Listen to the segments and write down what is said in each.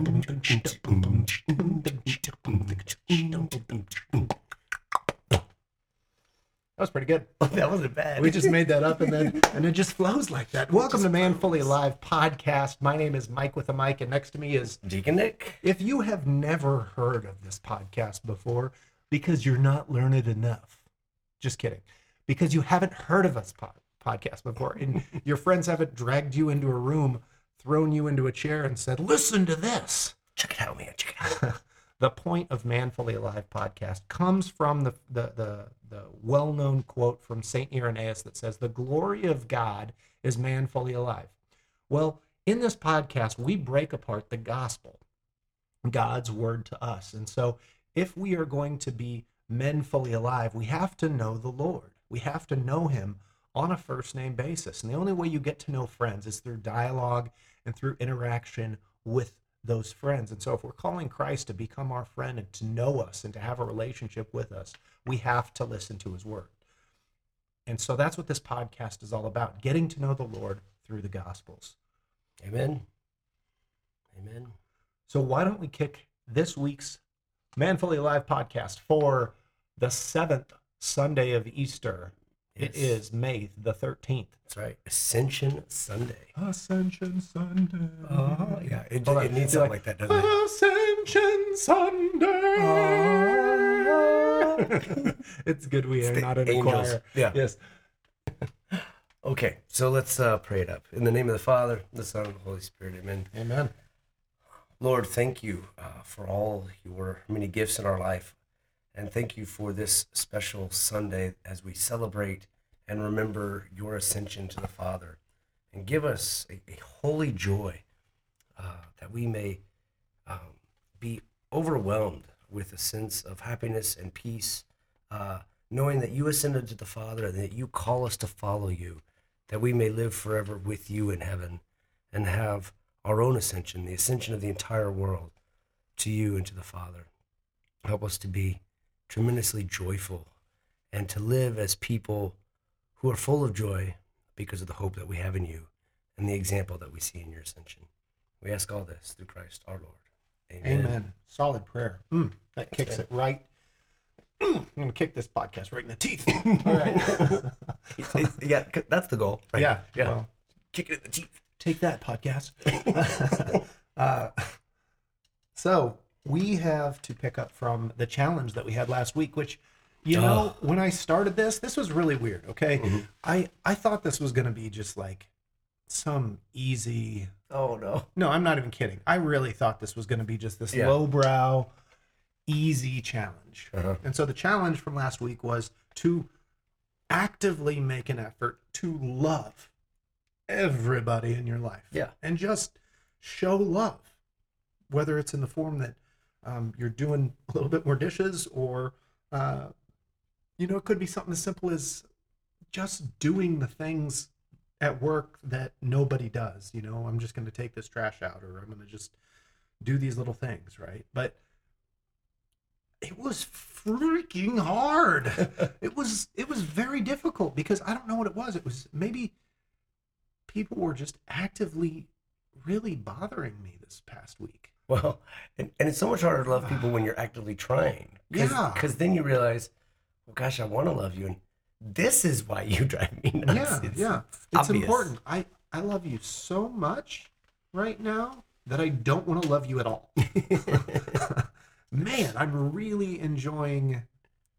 That was pretty good. that wasn't bad. We just made that up and then and it just flows like that. Welcome to Man Fully Alive podcast. My name is Mike with a mic, and next to me is Deacon Nick. if you have never heard of this podcast before, because you're not learned enough. Just kidding. Because you haven't heard of us pod, podcast before, and your friends haven't dragged you into a room, thrown you into a chair, and said, "Listen to this." Check it out, man. Check it out. the point of Man Fully Alive podcast comes from the the the, the well-known quote from Saint Irenaeus that says, "The glory of God is man fully alive." Well, in this podcast, we break apart the gospel, God's word to us, and so if we are going to be men fully alive, we have to know the Lord. We have to know Him on a first name basis, and the only way you get to know friends is through dialogue and through interaction with those friends. And so, if we're calling Christ to become our friend and to know us and to have a relationship with us, we have to listen to his word. And so, that's what this podcast is all about getting to know the Lord through the Gospels. Amen. Amen. So, why don't we kick this week's Man Fully Alive podcast for the seventh Sunday of Easter? It Yes. is May the 13th. That's right. Ascension Sunday. Ascension Sunday. Oh, yeah. It, Hold on. it needs You're something like, that, doesn't it? Ascension Sunday. it's good we are not in a angels. choir. Yeah. Yes. Okay, so let's uh, pray it up. In the name of the Father, the Son, and the Holy Spirit. Amen. Amen. Lord, thank you uh, for all your many gifts in our life. And thank you for this special Sunday as we celebrate and remember your ascension to the Father. And give us a, a holy joy uh, that we may um, be overwhelmed with a sense of happiness and peace, uh, knowing that you ascended to the Father and that you call us to follow you, that we may live forever with you in heaven and have our own ascension, the ascension of the entire world to you and to the Father. Help us to be tremendously joyful and to live as people who are full of joy because of the hope that we have in you and the example that we see in your ascension. We ask all this through Christ our Lord. Amen. Amen. Solid prayer. Mm, that kicks it right. I'm going to kick this podcast right in the teeth. All right. yeah, that's the goal. Right? Yeah. Yeah. Well, Kick it in the teeth. take that podcast. uh, so we have to pick up from the challenge that we had last week, which, you know, when I started this, this was really weird. Okay, Mhm. I I thought this was going to be just like some easy. Oh, no. No, I'm not even kidding. I really thought this was going to be just this Yeah. lowbrow, easy challenge. Uh-huh. And so the challenge from last week was to actively make an effort to love everybody in your life. Yeah. And just show love, whether it's in the form that um, you're doing a little bit more dishes or, uh, you know, it could be something as simple as just doing the things at work that nobody does. You know, I'm just going to take this trash out or I'm going to just do these little things, right? But it was freaking hard. it was it was very difficult because I don't know what it was. It was maybe people were just actively really bothering me this past week. Well, and, and it's so much harder to love people when you're actively trying. Cause, Yeah. Because then you realize, well, gosh, I want to love you. And this is why you drive me nuts. yeah, It's- yeah. It's obvious. important. I I love you so much right now that I don't want to love you at all. Man, I'm really enjoying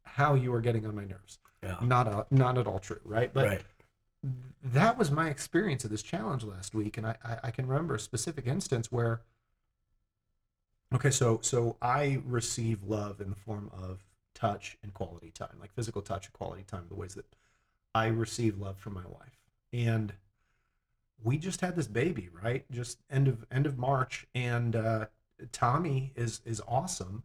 how you are getting on my nerves. Yeah. Not a, not at all true, right? But right. that was my experience of this challenge last week and I, I, I can remember a specific instance where okay so so i receive love in the form of touch and quality time like physical touch and quality time the ways that i receive love from my wife. And we just had this baby right? Just end of end of march. And uh tommy is is awesome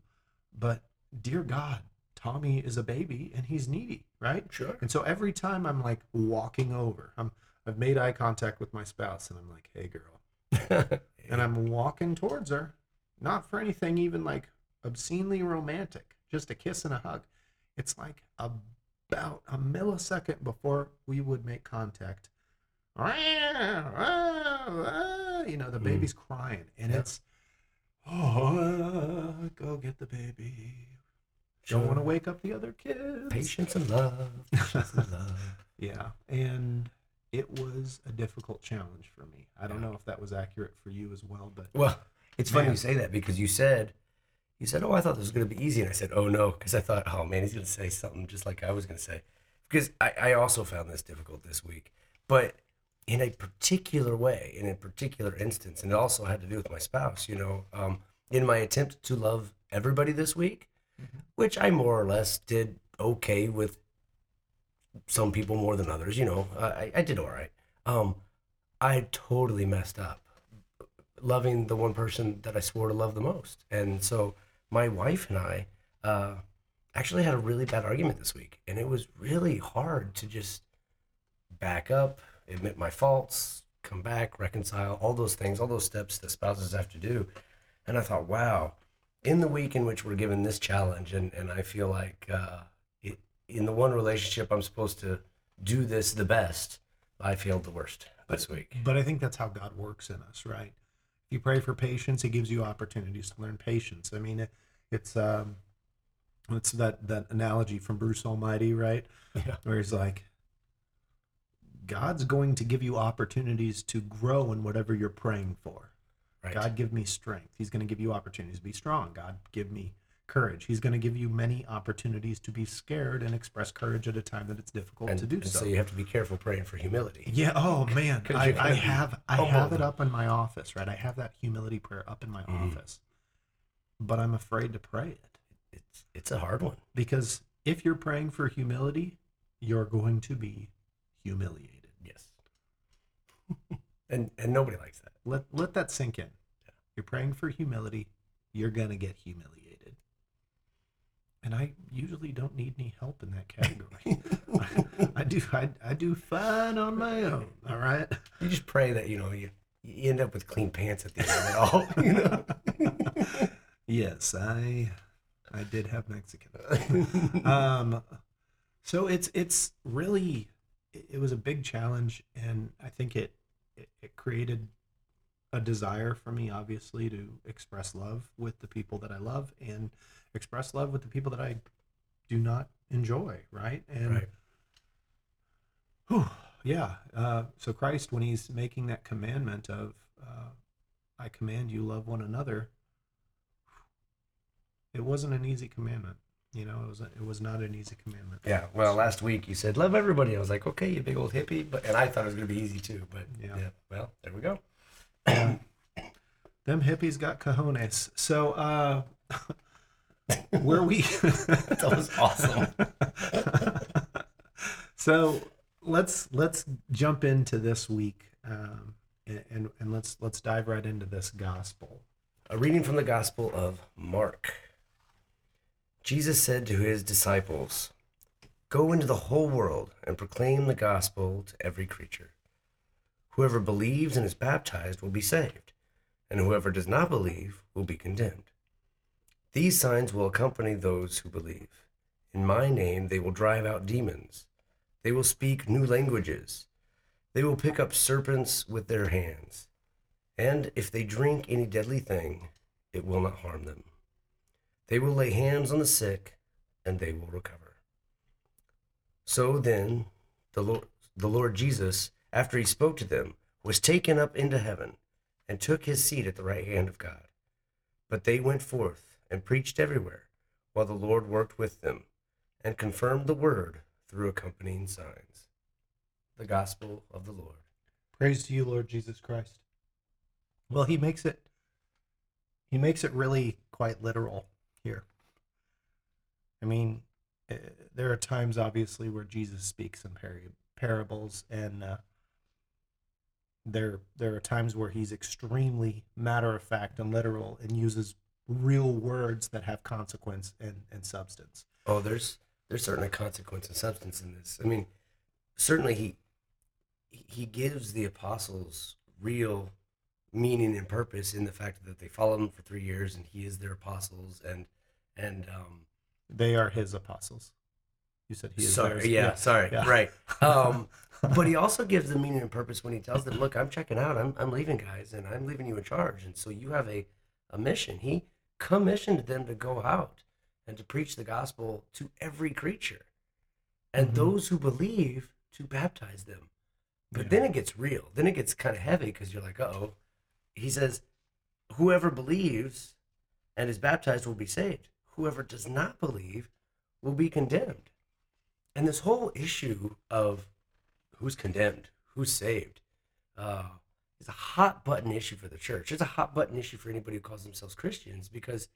but dear god tommy is a baby and he's needy right? Sure. and so every time I'm like walking over, I'm I've made eye contact with my spouse and I'm like, "Hey girl." And I'm walking towards her, not for anything even like obscenely romantic, just a kiss and a hug. It's like about a millisecond before we would make contact. You know, the Mm. baby's crying and Yeah. it's Oh, go get the baby. Don't want to wake up the other kids. Patience and love. Patience and love. Yeah, and it was a difficult challenge for me. I don't Yeah. know if that was accurate for you as well, but Well, it's funny Man. you say that because you said, you said, oh, I thought this was going to be easy. And I said, oh, no, because I thought, oh, man, he's going to say something just like I was going to say. Because I, I also found this difficult this week. But in a particular way, in a particular instance, and it also had to do with my spouse, you know, um, in my attempt to love everybody this week, Mhm. which I more or less did okay with some people more than others, you know, I, I did all right. Um, I totally messed up loving the one person that I swore to love the most. And so my wife and I uh, actually had a really bad argument this week. And it was really hard to just back up, admit my faults, come back, reconcile, all those things, all those steps that spouses have to do. And I thought, wow, in the week in which we're given this challenge, and, and I feel like uh, it, in the one relationship I'm supposed to do this the best, I failed the worst this week. but I think that's how God works in us, right? If you pray for patience, He gives you opportunities to learn patience. I mean, it, it's um, it's that that analogy from Bruce Almighty, right? Yeah. Where he's like, God's going to give you opportunities to grow in whatever you're praying for. Right. God, give me strength. He's going to give you opportunities to be strong. God, give me courage. He's going to give you many opportunities to be scared and express courage at a time that it's difficult and, to do so. so you have to be careful praying for humility. Yeah. Oh man, I, I have I have it up in my office, right? I have that humility prayer up in my Mhm. office, but I'm afraid to pray it It's it's a hard one. because if you're praying for humility, you're going to be humiliated. Yes. and and nobody likes that. Let let that sink in. You're praying for humility, you're gonna get humiliated. And I usually don't need any help in that category. I do I, I do fine on my own. All right. You just pray that you know you you end up with clean pants at the end of it all. You know. yes, I I did have Mexican. um so it's it's really it it was a big challenge and i think it it, it created a desire for me obviously to express love with the people that i love and express love with the people that i do not enjoy right and right. whew, yeah uh, so christ when he's making that commandment of uh, i command you love one another it wasn't an easy commandment you know it was it was not an easy commandment Yeah. Well, last week you said love everybody. I was like, okay, you big old hippie, but and I thought it was gonna be easy too. But Yeah. yeah. Well, there we go. Yeah. Them hippies got cojones. So, uh, where we? That was awesome. so let's let's jump into this week, um, and, and and let's let's dive right into this gospel. A reading from the Gospel of Mark. Jesus said to his disciples, Go into the whole world and proclaim the gospel to every creature. Whoever believes and is baptized will be saved, and whoever does not believe will be condemned. These signs will accompany those who believe. In my name they will drive out demons. They will speak new languages. They will pick up serpents with their hands. And if they drink any deadly thing, it will not harm them. They will lay hands on the sick, and they will recover. So then, the Lord, the Lord Jesus, after he spoke to them, was taken up into heaven and took his seat at the right hand of God. But they went forth and preached everywhere, while the Lord worked with them and confirmed the word through accompanying signs. The gospel of the Lord. Praise to you, Lord Jesus Christ. Well, he makes it. He makes it really quite literal here. I mean, uh, there are times, obviously, where Jesus speaks in parables, and uh, there there are times where he's extremely matter of fact and literal, and uses real words that have consequence and, and substance. Oh, there's there's certainly consequence and substance in this. I mean, certainly he he gives the apostles real meaning and purpose in the fact that they followed him for three years and he is their apostles and and um They are his apostles. You said he is sorry theirs. yeah, sorry yeah. right um but he also gives the meaning and purpose when he tells them look i'm checking out i'm, I'm leaving guys and i'm leaving you in charge and so you have a a mission. He commissioned them to go out and to preach the gospel to every creature, and Mhm. those who believe to baptize them. But Yeah. then it gets real. Then it gets kind of heavy because you're like, oh. He says, whoever believes and is baptized will be saved. Whoever does not believe will be condemned. And this whole issue of who's condemned, who's saved, uh, is a hot button issue for the church. It's a hot button issue for anybody who calls themselves Christians because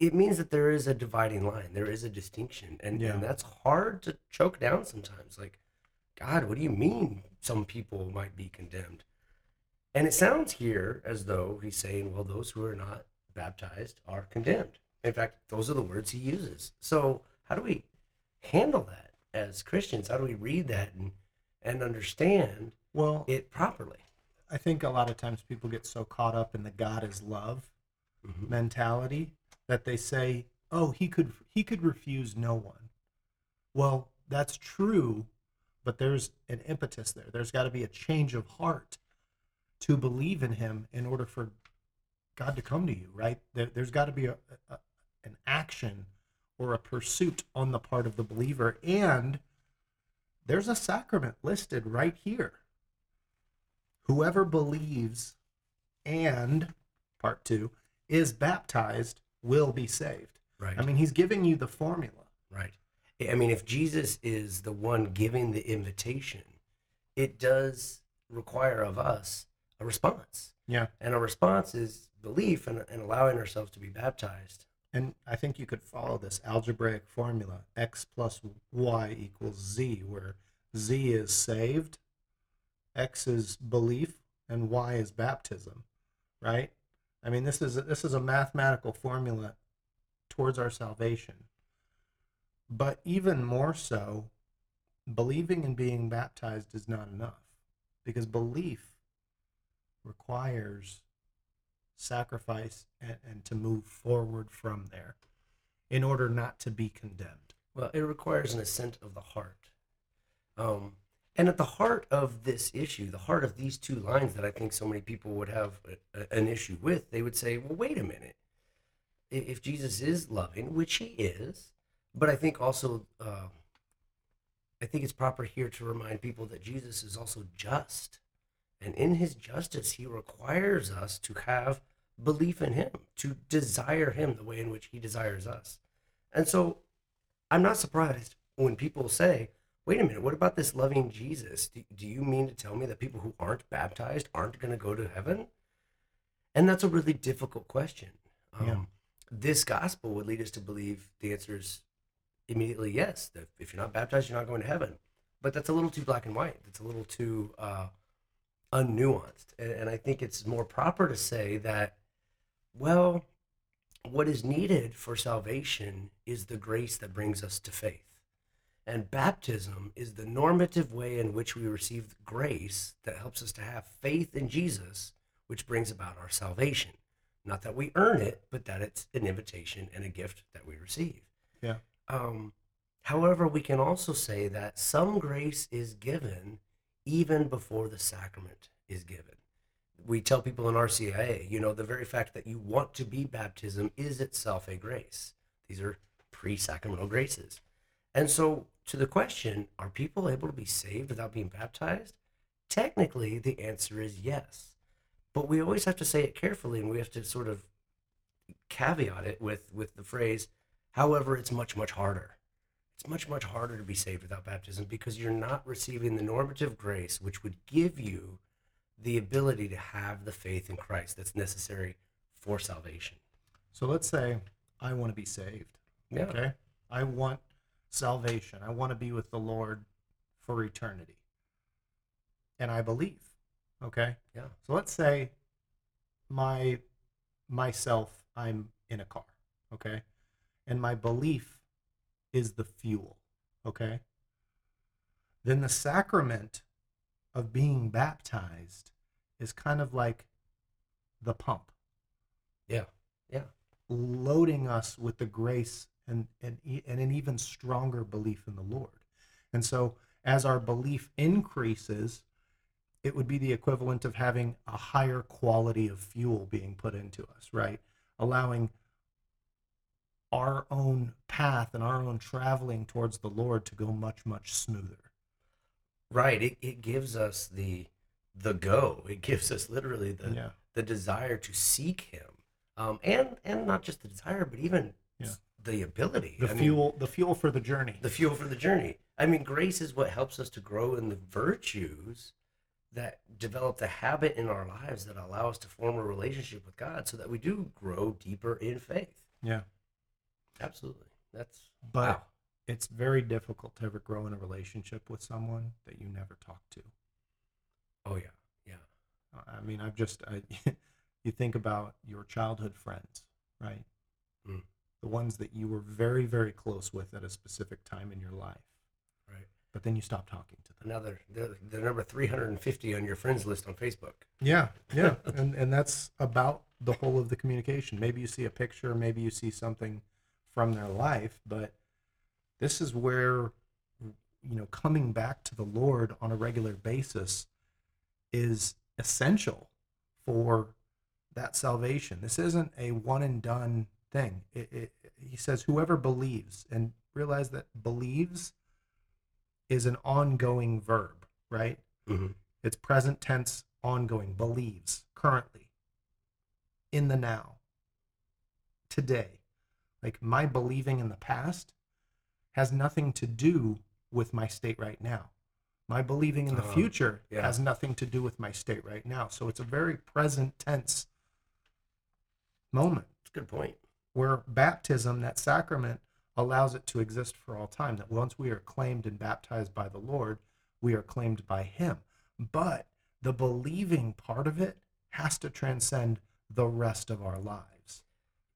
it means that there is a dividing line, there is a distinction, and, Yeah. and that's hard to choke down sometimes. Like, God, what do you mean some people might be condemned? And it sounds here as though he's saying, well, those who are not baptized are condemned. In fact, those are the words he uses. So, how do we handle that as Christians? How do we read that and, and understand Well, it properly? I think a lot of times people get so caught up in the God is love Mhm. mentality that they say, "Oh, he could he could refuse no one." Well, that's true, but there's an impetus there. There's got to be a change of heart to believe in him in order for God to come to you, right? There, there's got to be a, a an action or a pursuit on the part of the believer and there's a sacrament listed right here. Whoever believes and part 2 is baptized will be saved. Right. I mean, he's giving you the formula. Right. I mean, if Jesus is the one giving the invitation, it does require of us a response. Yeah. And a response is belief and, and allowing ourselves to be baptized. And I think you could follow this algebraic formula x plus y equals z, where z is saved, x is belief, and y is baptism, right? I mean, this is this is a mathematical formula towards our salvation. But even more so, believing and being baptized is not enough because belief requires sacrifice and, and to move forward from there in order not to be condemned. Well, it requires an assent of the heart. Um, and at the heart of this issue, the heart of these two lines that I think so many people would have a, an issue with, they would say, well, wait a minute. If Jesus is loving, which he is, but I think also, uh, I think it's proper here to remind people that Jesus is also just. And in his justice, he requires us to have belief in him, to desire him the way in which he desires us. And so I'm not surprised when people say, wait a minute, what about this loving Jesus? Do, do you mean to tell me that people who aren't baptized aren't going to go to heaven? And that's a really difficult question. Um, Yeah. This gospel would lead us to believe the answer is immediately yes, that if you're not baptized, you're not going to heaven. But that's a little too black and white. It's a little too uh, unnuanced. And, and I think it's more proper to say that, well, what is needed for salvation is the grace that brings us to faith. And baptism is the normative way in which we receive grace that helps us to have faith in Jesus, which brings about our salvation. Not that we earn it, but that it's an invitation and a gift that we receive. Yeah. Um, however, we can also say that some grace is given even before the sacrament is given. We tell people in RCIA, you know, the very fact that you want to be baptism is itself a grace. These are pre sacramental graces. And so, to the question, are people able to be saved without being baptized? Technically, the answer is yes. But we always have to say it carefully and we have to sort of caveat it with, with the phrase, however, it's much, much harder. It's much, much harder to be saved without baptism because you're not receiving the normative grace which would give you the ability to have the faith in Christ that's necessary for salvation. So let's say I want to be saved. Yeah. Okay. I want salvation. I want to be with the Lord for eternity. And I believe. Okay. Yeah. So let's say my myself, I'm in a car. Okay. And my belief is the fuel. Okay. Then the sacrament of being baptized is kind of like the pump Yeah. Yeah. loading us with the grace and, and, and an even stronger belief in the Lord. And so, as our belief increases, it would be the equivalent of having a higher quality of fuel being put into us, right? Allowing our own path and our own traveling towards the Lord to go much, much smoother. Right. It, it gives us the the go. It gives us literally the Yeah. the desire to seek Him, um, and and not just the desire, but even Yeah. The ability. The I mean, fuel, the fuel for the journey. the fuel for the journey. I mean, grace is what helps us to grow in the virtues that develop the habit in our lives that allow us to form a relationship with God, so that we do grow deeper in faith. yeah. Absolutely. That's But wow. it's very difficult to ever grow in a relationship with someone that you never talk to. Oh yeah. Yeah. I mean, I've just, I, you think about your childhood friends, right? Mm. The ones that you were very, very close with at a specific time in your life, Right. but then you stop talking to them. Another the, the number 350 on your friends list on Facebook. Yeah, yeah, and and that's about the whole of the communication. Maybe you see a picture, maybe you see something from their life, but this is where you know coming back to the Lord on a regular basis is essential for that salvation. This isn't a one and done thing. It, it, he says, whoever believes, and realize that believes is an ongoing verb, right? Mhm. It's present tense, ongoing, believes, currently, in the now, today. Like my believing in the past has nothing to do with my state right now. My believing in the Oh, future yeah. has nothing to do with my state right now. So it's a very present tense moment That's a good point. Where baptism, that sacrament, allows it to exist for all time. That once we are claimed and baptized by the Lord, we are claimed by Him. But the believing part of it has to transcend the rest of our lives.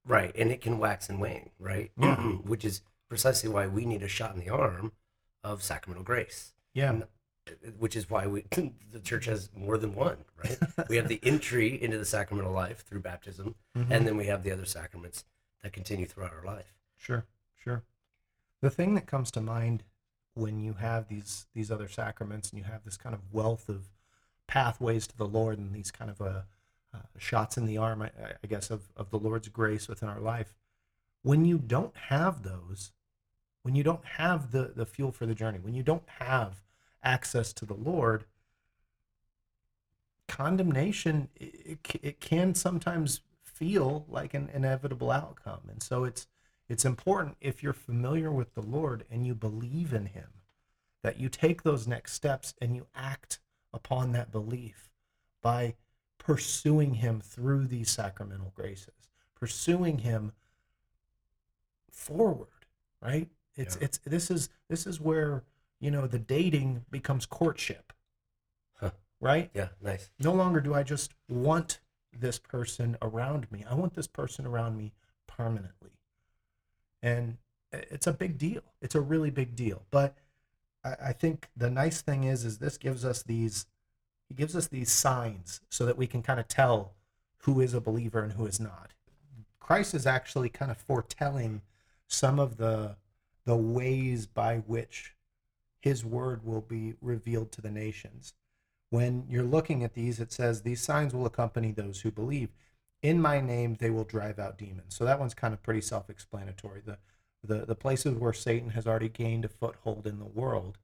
Right, and it can wax and wane, right? Yeah. Which is precisely why we need a shot in the arm of sacramental grace. Yeah. And- Which is why we the church has more than one, right? we have the entry into the sacramental life through baptism, Mhm. and then we have the other sacraments that continue throughout our life. Sure, sure. The thing that comes to mind when you have these these other sacraments and you have this kind of wealth of pathways to the Lord and these kind of uh, uh, shots in the arm, I, I guess, of, of the Lord's grace within our life, when you don't have those, when you don't have the, the fuel for the journey, when you don't have access to the Lord, condemnation, it, it, it can sometimes feel like an inevitable outcome. And so it's, it's important if you're familiar with the Lord and you believe in Him that you take those next steps and you act upon that belief by pursuing Him through these sacramental graces, pursuing Him forward, right? It's Yeah. it's this is this is where you know the dating becomes courtship, Huh. right? Yeah, nice. no longer do I just want this person around me. I want this person around me permanently. And it's a big deal. It's a really big deal. But I, I think the nice thing is, is this gives us these, he gives us these signs so that we can kind of tell who is a believer and who is not. Christ is actually kind of foretelling some of the the ways by which his word will be revealed to the nations when you're looking at these, it says, These signs will accompany those who believe. In my name, they will drive out demons. So that one's kind of pretty self explanatory. The, the, the places where Satan has already gained a foothold in the world,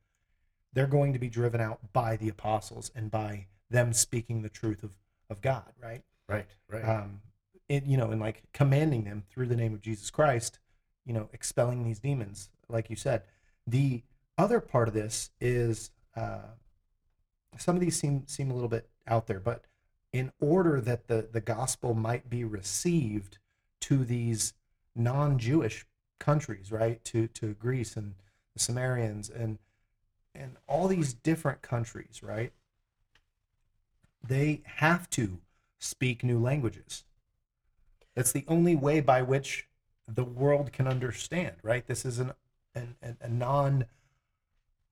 they're going to be driven out by the apostles and by them speaking the truth of, of God, right? Right, right. um, it, you know, and like commanding them through the name of Jesus Christ, you know, expelling these demons, like you said. The other part of this is uh, some of these seem seem a little bit out there, but in order that the the gospel might be received to these non-Jewish countries, right, to to Greece and the Samaritans and and all these different countries, right, they have to speak new languages. That's the only way by which the world can understand, right? This is an, an, an a non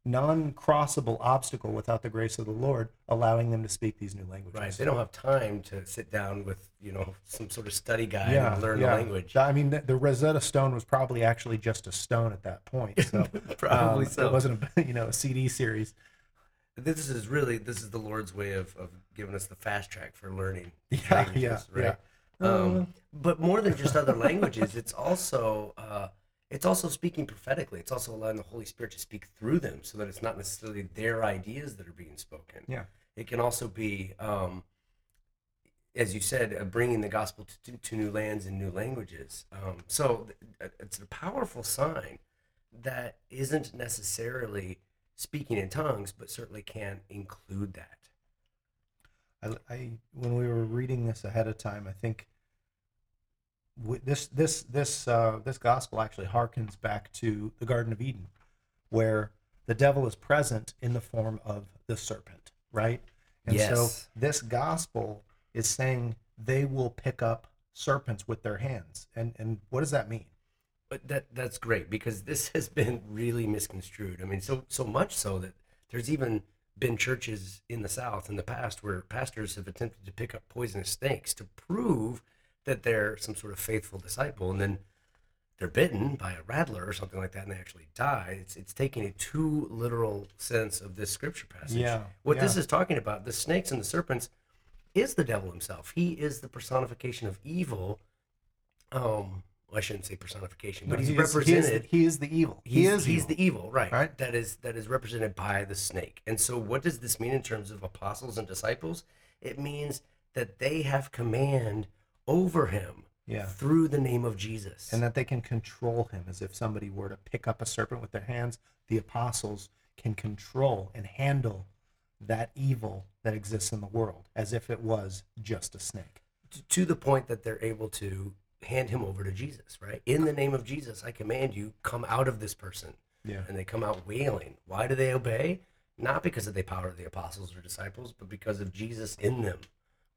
non crossable obstacle without the grace of the Lord allowing them to speak these new languages. right. They don't have time to sit down with, you know, some sort of study guide yeah, and learn yeah. the language. I mean, the, the Rosetta Stone was probably actually just a stone at that point. So Probably um, so. It wasn't a you know a CD series. This is really this is the Lord's way of, of giving us the fast track for learning. Yeah, languages, yeah, right. yeah. Um, but more than just other languages, it's also uh, it's also speaking prophetically. It's also allowing the Holy Spirit to speak through them, so that it's not necessarily their ideas that are being spoken. Yeah. It can also be, um, as you said, uh, bringing the gospel to, to, new lands and new languages. Um, so th- it's a powerful sign that isn't necessarily speaking in tongues, but certainly can include that. I, I when we were reading this ahead of time, I think this this this uh, this gospel actually harkens back to the Garden of Eden, where the devil is present in the form of the serpent, right? And so this gospel is saying they will pick up serpents with their hands, and and what does that mean? But that that's great because this has been really misconstrued. I mean, so so much so that there's even been churches in the South in the past where pastors have attempted to pick up poisonous snakes to prove that they're some sort of faithful disciple, and then they're bitten by a rattler or something like that, and they actually die. It's it's taking a too literal sense of this scripture passage. Yeah, What this is talking about, the snakes and the serpents, is the devil himself. He is the personification of evil. Um, well, I shouldn't say personification, but No, he's he is- represented. He is, the, he is the evil. He he's, is he's evil. the evil, right? Right. That is that is represented by the snake. And so, what does this mean in terms of apostles and disciples? It means that they have command over him yeah. through the name of Jesus. and that they can control him as if somebody were to pick up a serpent with their hands the apostles can control and handle that evil that exists in the world as if it was just a snake to the point that they're able to hand him over to Jesus, right? In the name of Jesus, I command you, come out of this person. yeah and they come out wailing. Why do they obey? Not because of the power of the apostles or disciples, but because of Jesus in them,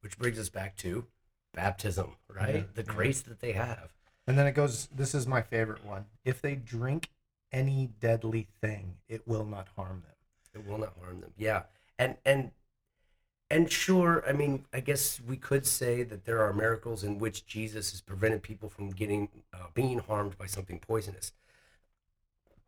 which brings us back to baptism, right? Yeah, The grace that they have. and then it goes this is my favorite one if they drink any deadly thing it will not harm them It will not harm them. Yeah, and and and sure, I mean, I guess we could say that there are miracles in which Jesus has prevented people from getting uh, being harmed by something poisonous.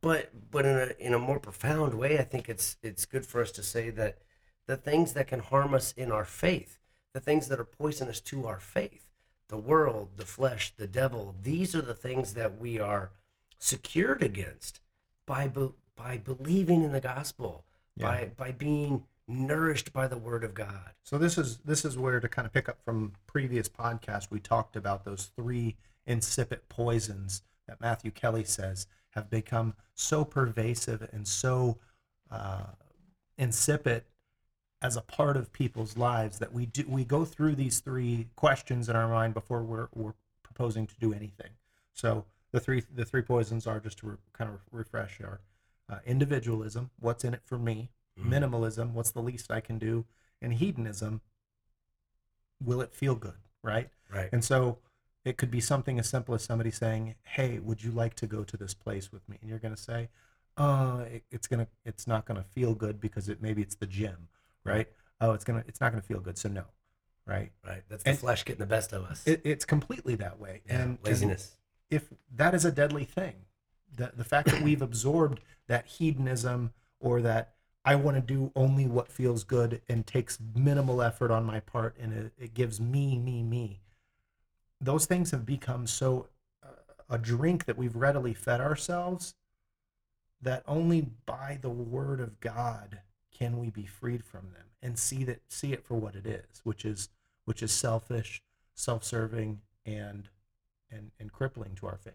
But but in a in a more profound way, I think it's it's good for us to say that the things that can harm us in our faith, the things that are poisonous to our faith, the world, the flesh, the devil, these are the things that we are secured against by be, by believing in the gospel, by by being nourished by the word of God. So this is this is where to kind of pick up from previous podcast we talked about those three insipid poisons that Matthew Kelly says have become so pervasive and so uh, insipid as a part of people's lives that we do we go through these three questions in our mind before we're, we're proposing to do anything. So the three the three poisons are just to re, kind of refresh our uh, individualism, what's in it for me, Mhm. minimalism, what's the least I can do, and hedonism, will it feel good, right? Right. And so it could be something as simple as somebody saying, "Hey, would you like to go to this place with me?" And you're going to say, "Uh, it, it's gonna, it's not going to feel good because it maybe it's the gym, right? Oh, it's gonna, it's not going to feel good, so no, right? Right. That's the And- flesh getting the best of us. It, it's completely that way, Yeah, and and laziness. if that is a deadly thing, the the fact that we've absorbed that hedonism or that I want to do only what feels good and takes minimal effort on my part and it, it gives me me me. Those things have become so uh, a drink that we've readily fed ourselves that only by the word of God can we be freed from them and see that see it for what it is, which is which is selfish, self-serving and and, and crippling to our faith.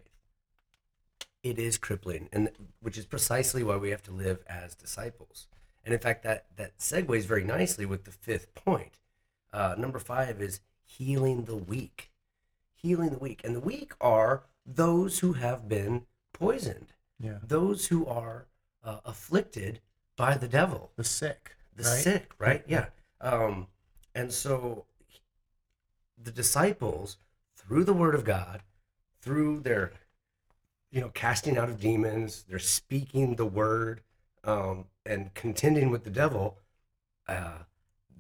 it is crippling and which is precisely why we have to live as disciples. And in fact that that segues very nicely with the fifth point. Uh, number five is healing the weak. Healing the weak. And the weak are those who have been poisoned. Yeah. those who are uh, afflicted by the devil The sick. the right? sick, right? Yeah. Um, and so the disciples, through the word of God, through their, you know, casting out of demons, they're speaking the word um, and contending with the devil, uh,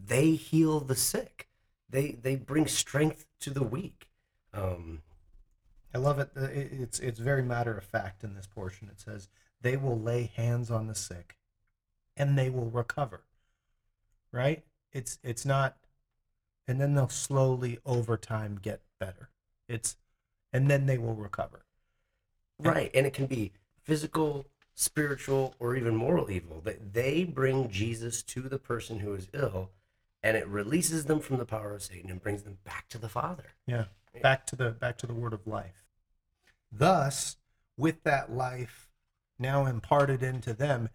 they heal the sick. They they bring strength to the weak. Um, I love it. Uh, it- It's it's very matter of fact in this portion. It says they will lay hands on the sick, and they will recover. right? It's it's not and then they'll slowly over time get better. It's and then they will recover. Right. And it can be physical, spiritual, or even moral evil. That they bring Jesus to the person who is ill and it releases them from the power of Satan and brings them back to the Father. Yeah. Back to the back to the word of life. Thus, with that life now imparted into them,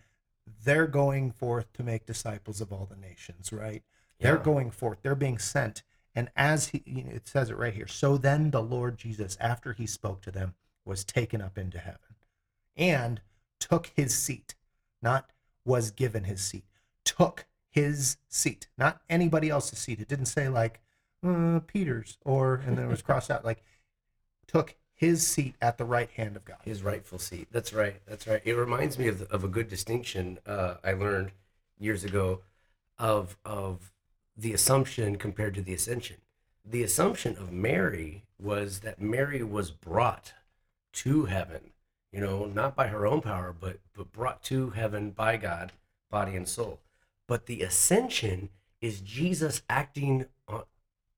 they're going forth to make disciples of all the nations, right? They're going forth. They're being sent. And as he, you know, it says it right here. So then the Lord Jesus, after he spoke to them, was taken up into heaven and took his seat, not was given his seat, took his seat, not anybody else's seat. It didn't say like uh, Peter's or, and then it was crossed out, like took his seat at the right hand of God. His rightful seat. That's right. That's right. It reminds me of, of a good distinction uh, I learned years ago of of the assumption compared to the ascension. The assumption of Mary was that Mary was brought to heaven, you know, not by her own power, but but brought to heaven by God, body and soul. But the ascension is Jesus acting on,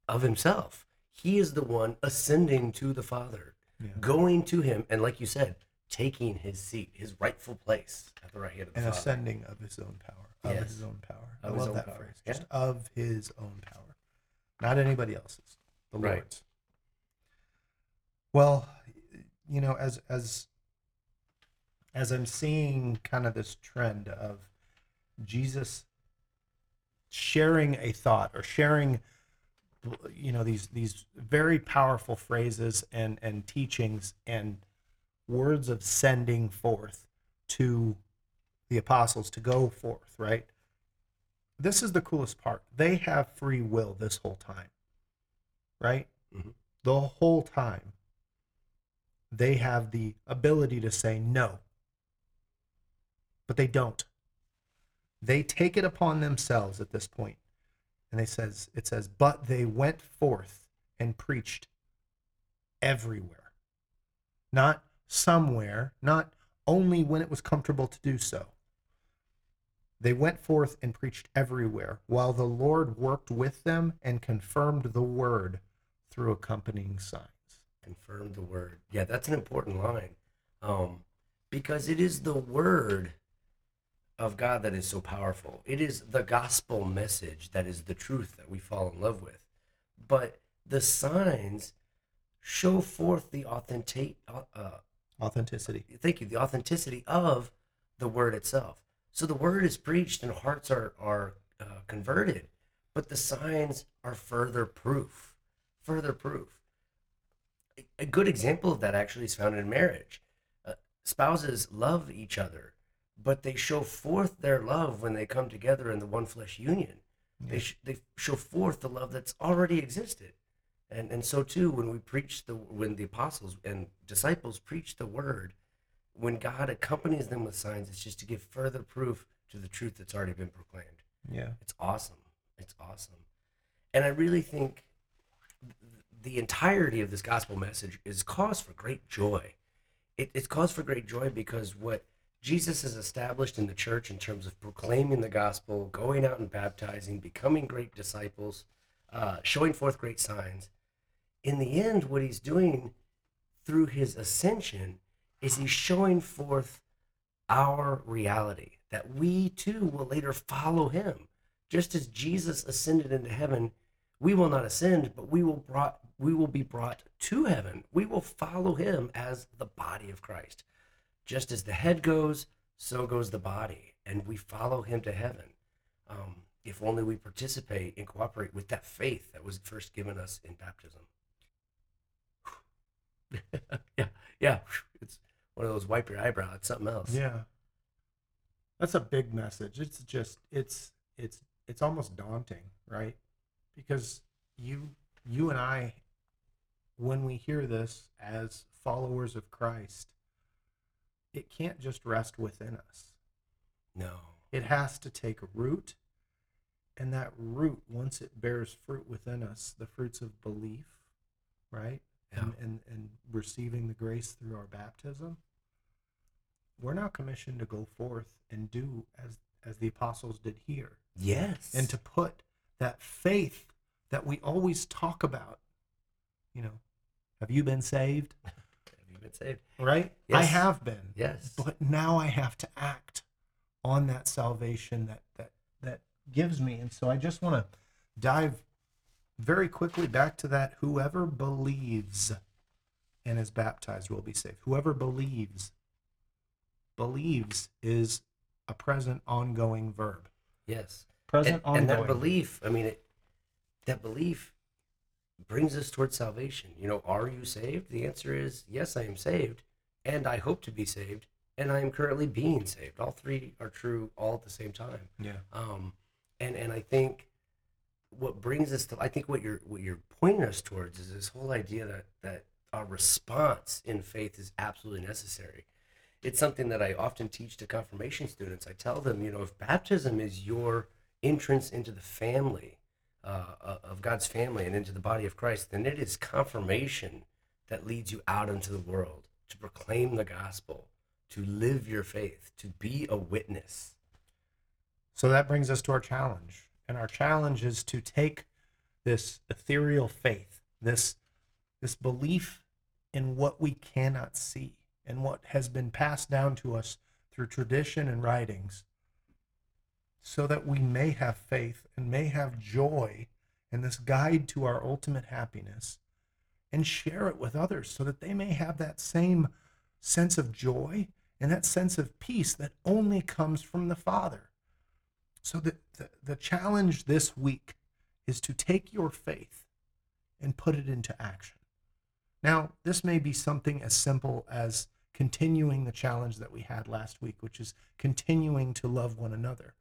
of himself. He is the one ascending to the Father Yeah. going to him and like you said taking his seat his rightful place at the right hand of the and father ascending of his own power, of Yes. his own power. Of I love that power. phrase. Yeah. Just of his own power, not anybody else's. The Right. Lord's. Well, you know, as as as I'm seeing kind of this trend of Jesus sharing a thought or sharing you know these these very powerful phrases and and teachings and words of sending forth to the apostles to go forth right? This is the coolest part. They have free will this whole time right? Mhm. the whole time they have the ability to say no but they don't. They take it upon themselves at this point and they says it says but they went forth and preached everywhere. Not somewhere not only when it was comfortable to do so. They went forth and preached everywhere while the lord worked with them and confirmed the word through accompanying signs. Confirmed the word. Yeah that's an important line. Um because it is the word of god that is so powerful. It is the gospel message that is the truth that we fall in love with. But the signs show forth the authentic uh, authenticity. thank you the authenticity of the word itself. So the word is preached and hearts are are uh, converted but the signs are further proof further proof. A- a good example of that actually is found in marriage. Uh, spouses love each other but they show forth their love when they come together in the one flesh union. They, sh- they show forth the love that's already existed. And and so too when we preach the when the apostles and disciples preach the word when god accompanies them with signs it's just to give further proof to the truth that's already been proclaimed. Yeah. It's awesome. It's awesome. And i really think th- the entirety of this gospel message is cause for great joy. It, it's cause for great joy because what jesus has established in the church in terms of proclaiming the gospel going out and baptizing becoming great disciples uh, showing forth great signs. In the end what he's doing through his ascension is he's showing forth our reality that we too will later follow him. Just as jesus ascended into heaven we will not ascend but we will brought we will be brought to heaven. We will follow him as the body of christ just as the head goes so goes the body and we follow him to heaven um, if only we participate and cooperate with that faith that was first given us in baptism yeah yeah it's one of those wipe your eyebrow it's something else Yeah. That's a big message. It's just it's it's it's almost daunting, right? Because you you and I when we hear this as followers of Christ, it can't just rest within us. no It has to take root. And that root, once it bears fruit within us, the fruits of belief, right? And, and, and receiving the grace through our baptism, we're now commissioned to go forth and do as as the apostles did here, Yes. and to put that faith that we always talk about. You know, have you been saved? have been saved? Right? I have been. Yes. But now I have to act on that salvation that that that gives me. And so I just want to dive very quickly back to that whoever believes and is baptized will be saved. Whoever believes believes is a present ongoing verb. yes. Present and, and that belief i mean it, that belief brings us towards salvation. You know are you saved? The answer is yes i am saved and i hope to be saved and i am currently being saved. All three are true all at the same time. Yeah. um, and and i think what brings us to i think what you're what you're pointing us towards is this whole idea that that our response in faith is absolutely necessary. It's something that i often teach to confirmation students. I tell them you know if baptism is your entrance into the family uh, uh, of god's family and into the body of christ then it is confirmation that leads you out into the world to proclaim the gospel to live your faith to be a witness So that brings us to our challenge. And our challenge is to take this ethereal faith, this this belief in what we cannot see and what has been passed down to us through tradition and writings so that we may have faith and may have joy and this guide to our ultimate happiness and share it with others so that they may have that same sense of joy and that sense of peace that only comes from the Father. So the, the, the challenge this week is to take your faith and put it into action. Now, this may be something as simple as continuing the challenge that we had last week, which is continuing to love one another.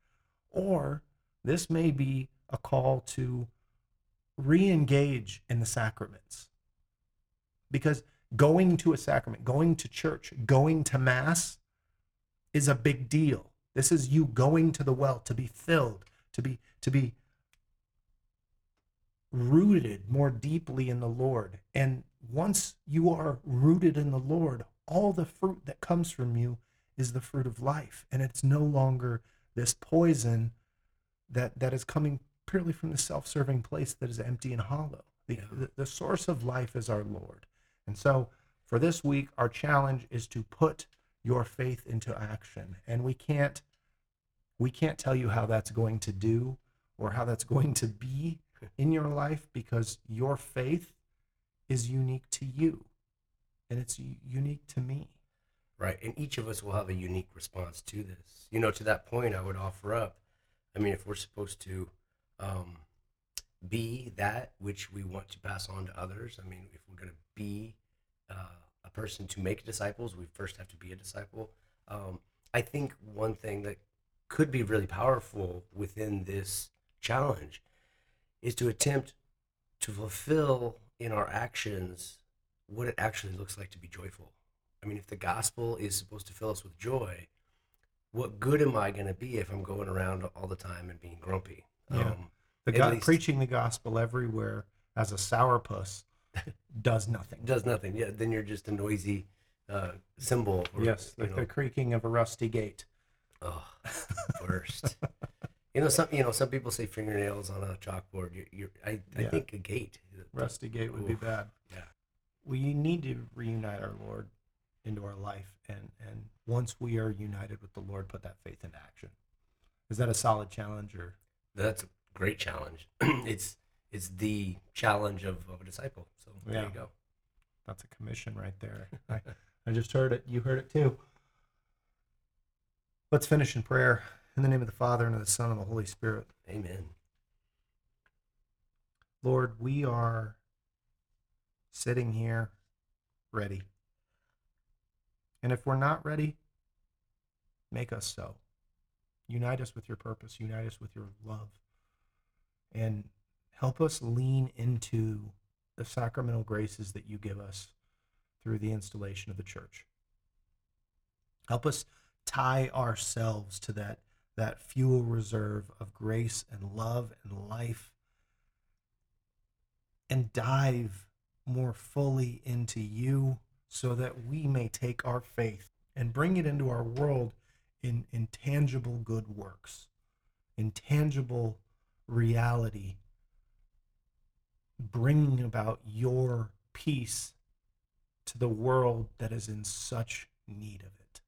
Or this may be a call to re engage in the sacraments. Because going to a sacrament, going to church, going to Mass is a big deal. This is you going to the well to be filled, to be to be rooted more deeply in the Lord. And once you are rooted in the Lord, all the fruit that comes from you is the fruit of life. And it's no longer this poison that, that is coming purely from the self serving place that is empty and hollow. The, Yeah. the, the source of life is our Lord. And so for this week, our challenge is to put your faith into action. And we can't we can't tell you how that's going to do or how that's going to be in your life because your faith is unique to you and it's unique to me. Right. And each of us will have a unique response to this. You know, to that point, I would offer up I mean, if we're supposed to um, be that which we want to pass on to others, I mean, if we're going to be uh, a person to make disciples, we first have to be a disciple. Um, I think one thing that could be really powerful within this challenge is to attempt to fulfill in our actions what it actually looks like to be joyful. I mean, if the gospel is supposed to fill us with joy, what good am I going to be if I'm going around all the time and being grumpy? Yeah. Um, The God, least- preaching the gospel everywhere as a sourpuss does nothing. does nothing. Yeah, then you're just a noisy uh, cymbal. or, yes, know, the creaking of a rusty gate. oh, worst. you know, some you know some people say fingernails on a chalkboard. You're, you're I, I Yeah. think a gate. Rusty gate would be bad. Yeah. We need to reunite our Lord into our life, and and once we are united with the Lord, put that faith into action. Is that a solid challenge, or That's a great challenge. it's it's the challenge of, of a disciple. So there Yeah. you go. that's a commission right there? I, I just heard it. You heard it too. Let's finish in prayer. In the name of the Father and of the Son and the Holy Spirit. Amen. Lord, we are sitting here ready. And if we're not ready, make us so. Unite us with your purpose, unite us with your love, and help us lean into the sacramental graces that you give us through the installation of the church. Help us tie ourselves to that, that fuel reserve of grace and love and life and dive more fully into you so that we may take our faith and bring it into our world in intangible good works, intangible reality, bringing about your peace to the world that is in such need of it.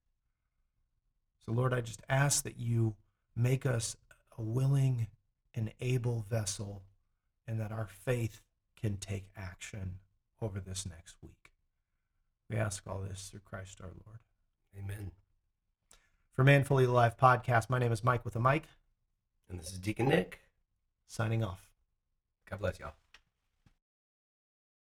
So, Lord, I just ask that you make us a willing and able vessel and that our faith can take action over this next week. We ask all this through Christ our Lord. Amen. For Man Fully Alive podcast, my name is Mike with a mic, And this is Deacon Nick. signing off. God bless y'all.